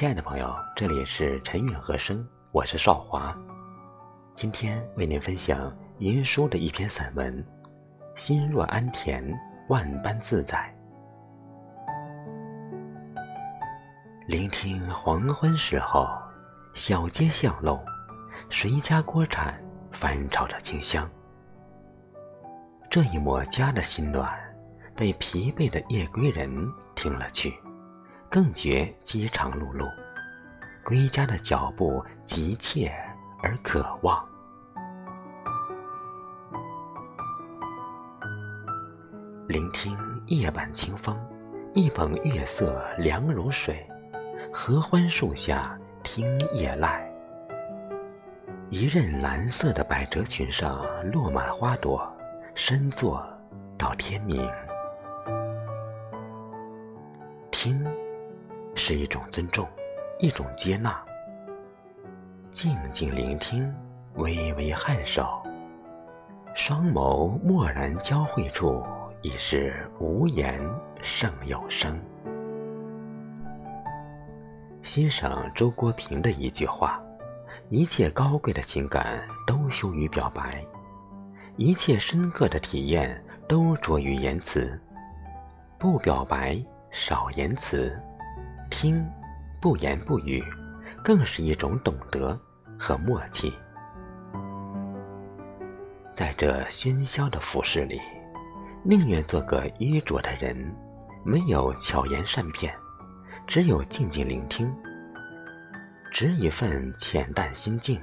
亲爱的朋友，这里是陈韵和声，我是少华。今天为您分享云舒的一篇散文《心若安恬，万般自在》。聆听黄昏时候，小街巷弄，谁家锅铲翻炒着清香。这一抹家的心暖，被疲惫的夜归人听了去。更觉饥肠辘辘，归家的脚步急切而渴望。聆听夜晚清风，一捧月色凉如水，合欢树下听夜籁。一任蓝色的百褶裙上落满花朵，深坐到天明。听。是一种尊重，一种接纳。静静聆听，微微颔首，双眸蓦然交汇处，已是无言胜有声。欣赏周国平的一句话：“一切高贵的情感都羞于表白，一切深刻的体验都拙于言辞。不表白，少言辞。”听，不言不语，更是一种懂得和默契。在这喧嚣的浮世里，宁愿做个愚拙的人，没有巧言善辩，只有静静聆听，只一份浅淡心境，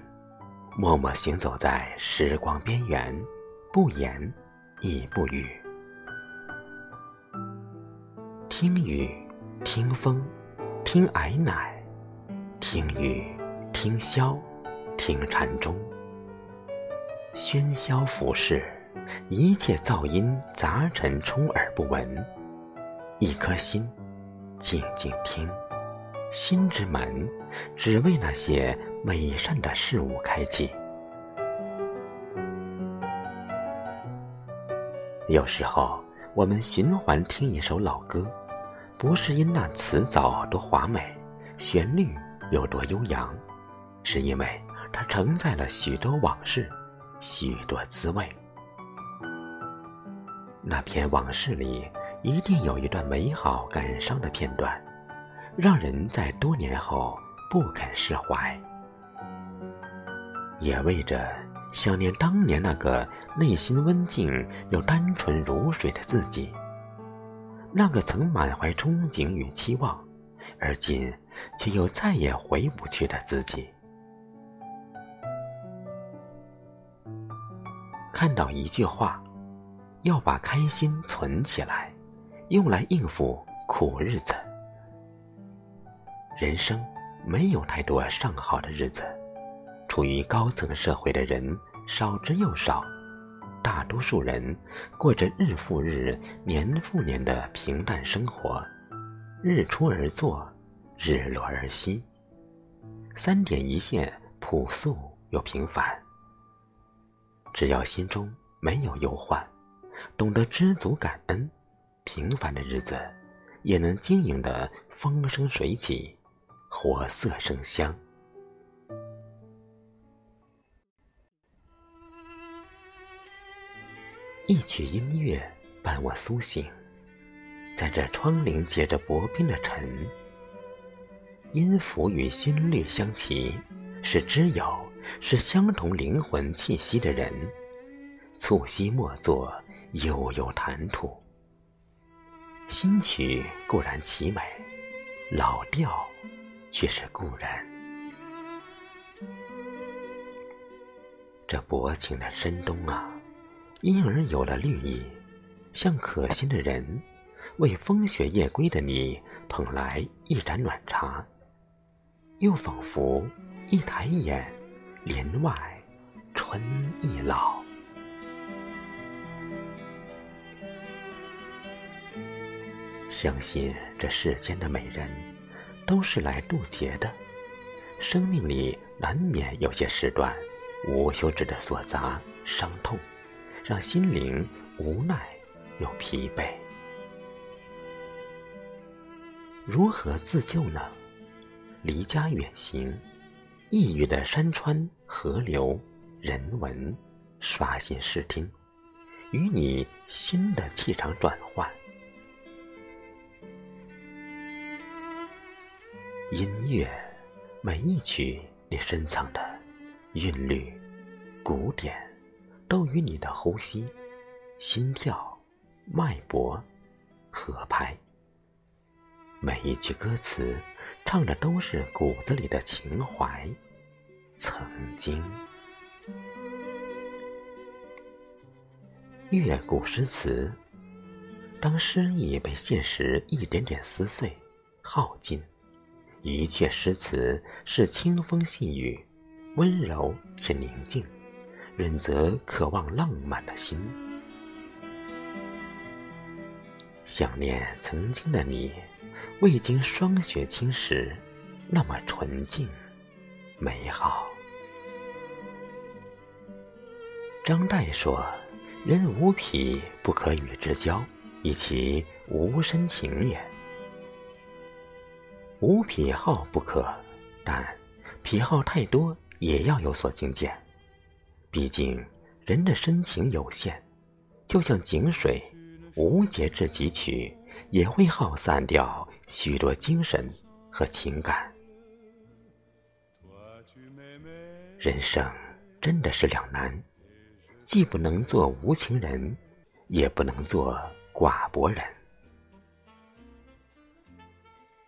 默默行走在时光边缘，不言亦不语。听雨，听风。听矮奶，听雨，听箫，听禅钟。喧嚣浮世，一切噪音杂陈充耳不闻。一颗心，静静听，心之门，只为那些美善的事物开启。有时候，我们循环听一首老歌。不是因那词藻多华美，旋律有多悠扬，是因为它承载了许多往事，许多滋味。那篇往事里一定有一段美好感伤的片段，让人在多年后不肯释怀，也为着想念当年那个内心温静又单纯如水的自己。那个曾满怀憧憬与期望，而今却又再也回不去的自己。看到一句话，要把开心存起来，用来应付苦日子。人生没有太多上好的日子，处于高层社会的人少之又少。大多数人过着日复日、年复年的平淡生活，日出而作，日落而息，三点一线，朴素又平凡。只要心中没有忧患，懂得知足感恩，平凡的日子也能经营的风生水起，活色生香。一曲音乐伴我苏醒，在这窗棂结着薄冰的晨，音符与心律相齐，是知友，是相同灵魂气息的人。促膝默坐，悠悠谈吐。新曲固然奇美，老调却是故人。这薄情的深冬啊！因而有了绿意，像可心的人，为风雪夜归的你捧来一盏暖茶，又仿佛一抬眼，帘外春意老。相信这世间的美人，都是来渡劫的，生命里难免有些时段，无休止的琐杂伤痛。让心灵无奈又疲惫，如何自救呢？离家远行，异域的山川、河流、人文，刷新视听，与你新的气场转换。音乐，每一曲你深藏的韵律、古典，都与你的呼吸、心跳、脉搏合拍。每一句歌词，唱的都是骨子里的情怀。曾经，越古诗词，当诗意被现实一点点撕碎、耗尽，一阙诗词是清风细雨，温柔且宁静，润泽渴望浪漫的心。想念曾经的你。未经霜雪侵蚀，那么纯净、美好。张岱说：“人无癖不可与之交，以其无深情也。无癖好不可，但癖好太多也要有所精简。毕竟人的深情有限，就像井水，无节制汲取，也会耗散掉。”许多精神和情感，人生真的是两难，既不能做无情人，也不能做寡薄人。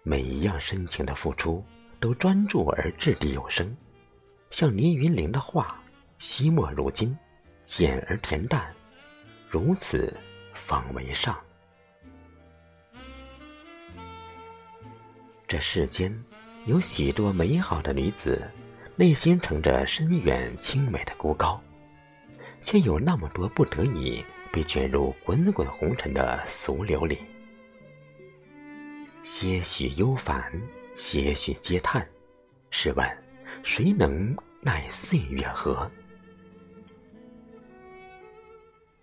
每一样深情的付出，都专注而掷地有声，像倪云林的话：“惜墨如金，简而恬淡，如此方为上。”这世间有许多美好的女子，内心盛着深远清美的孤高，却有那么多不得已被卷入滚滚红尘的俗流里。些许忧烦，些许嗟叹，试问谁能耐岁月何？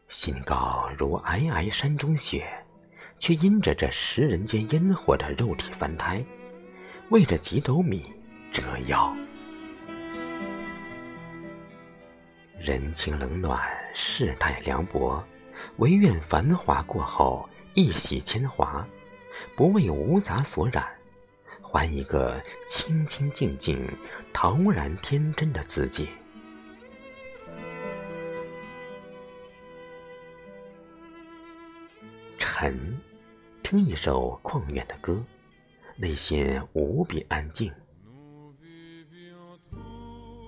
心高如皑皑山中雪，却因着这食人间烟火的肉体凡胎。为这几斗米折腰，人情冷暖，世态凉薄，唯愿繁华过后一洗铅华，不为无杂所染，还一个清清静静、陶然天真的自己。晨，听一首旷远的歌。内心无比安静。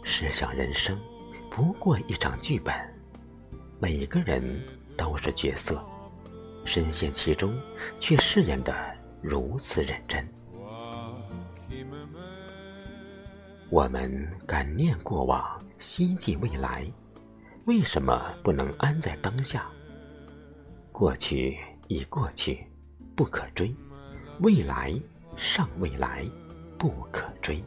试想人生，不过一场剧本，每个人都是角色，深陷其中，却饰演的如此认真。我们感念过往，希冀未来，为什么不能安在当下？过去已过去，不可追；未来。尚未来，不可追。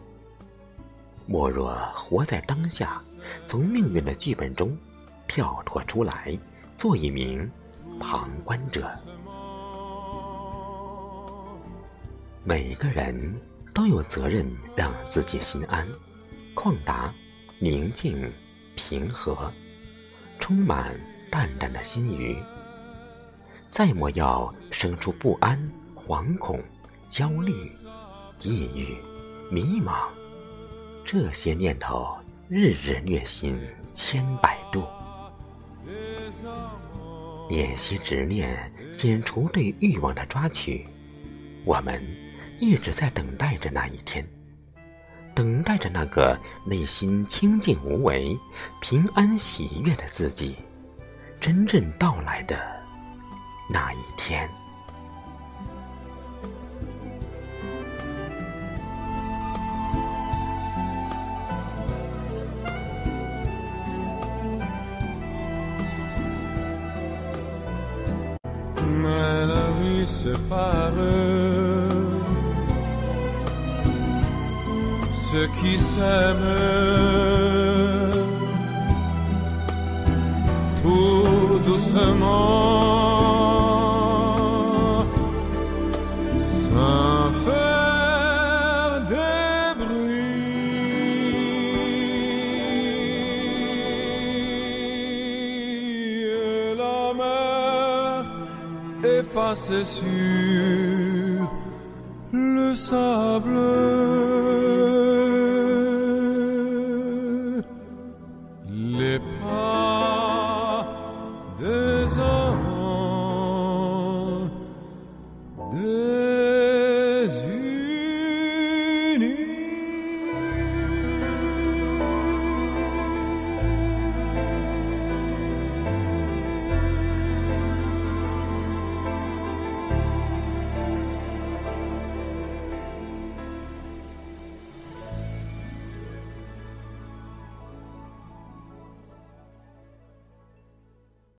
莫若活在当下，从命运的剧本中跳脱出来，做一名旁观者。每个人都有责任让自己心安、旷达、宁静、平和，充满淡淡的心语。再莫要生出不安、惶恐。焦虑、抑郁、迷茫，这些念头日日虐心千百度。练习执念，解除对欲望的抓取。我们一直在等待着那一天，等待着那个内心清净无为、平安喜悦的自己真正到来的那一天。sépare ceux qui s'aiment tout doucement. Effacé sur le sable.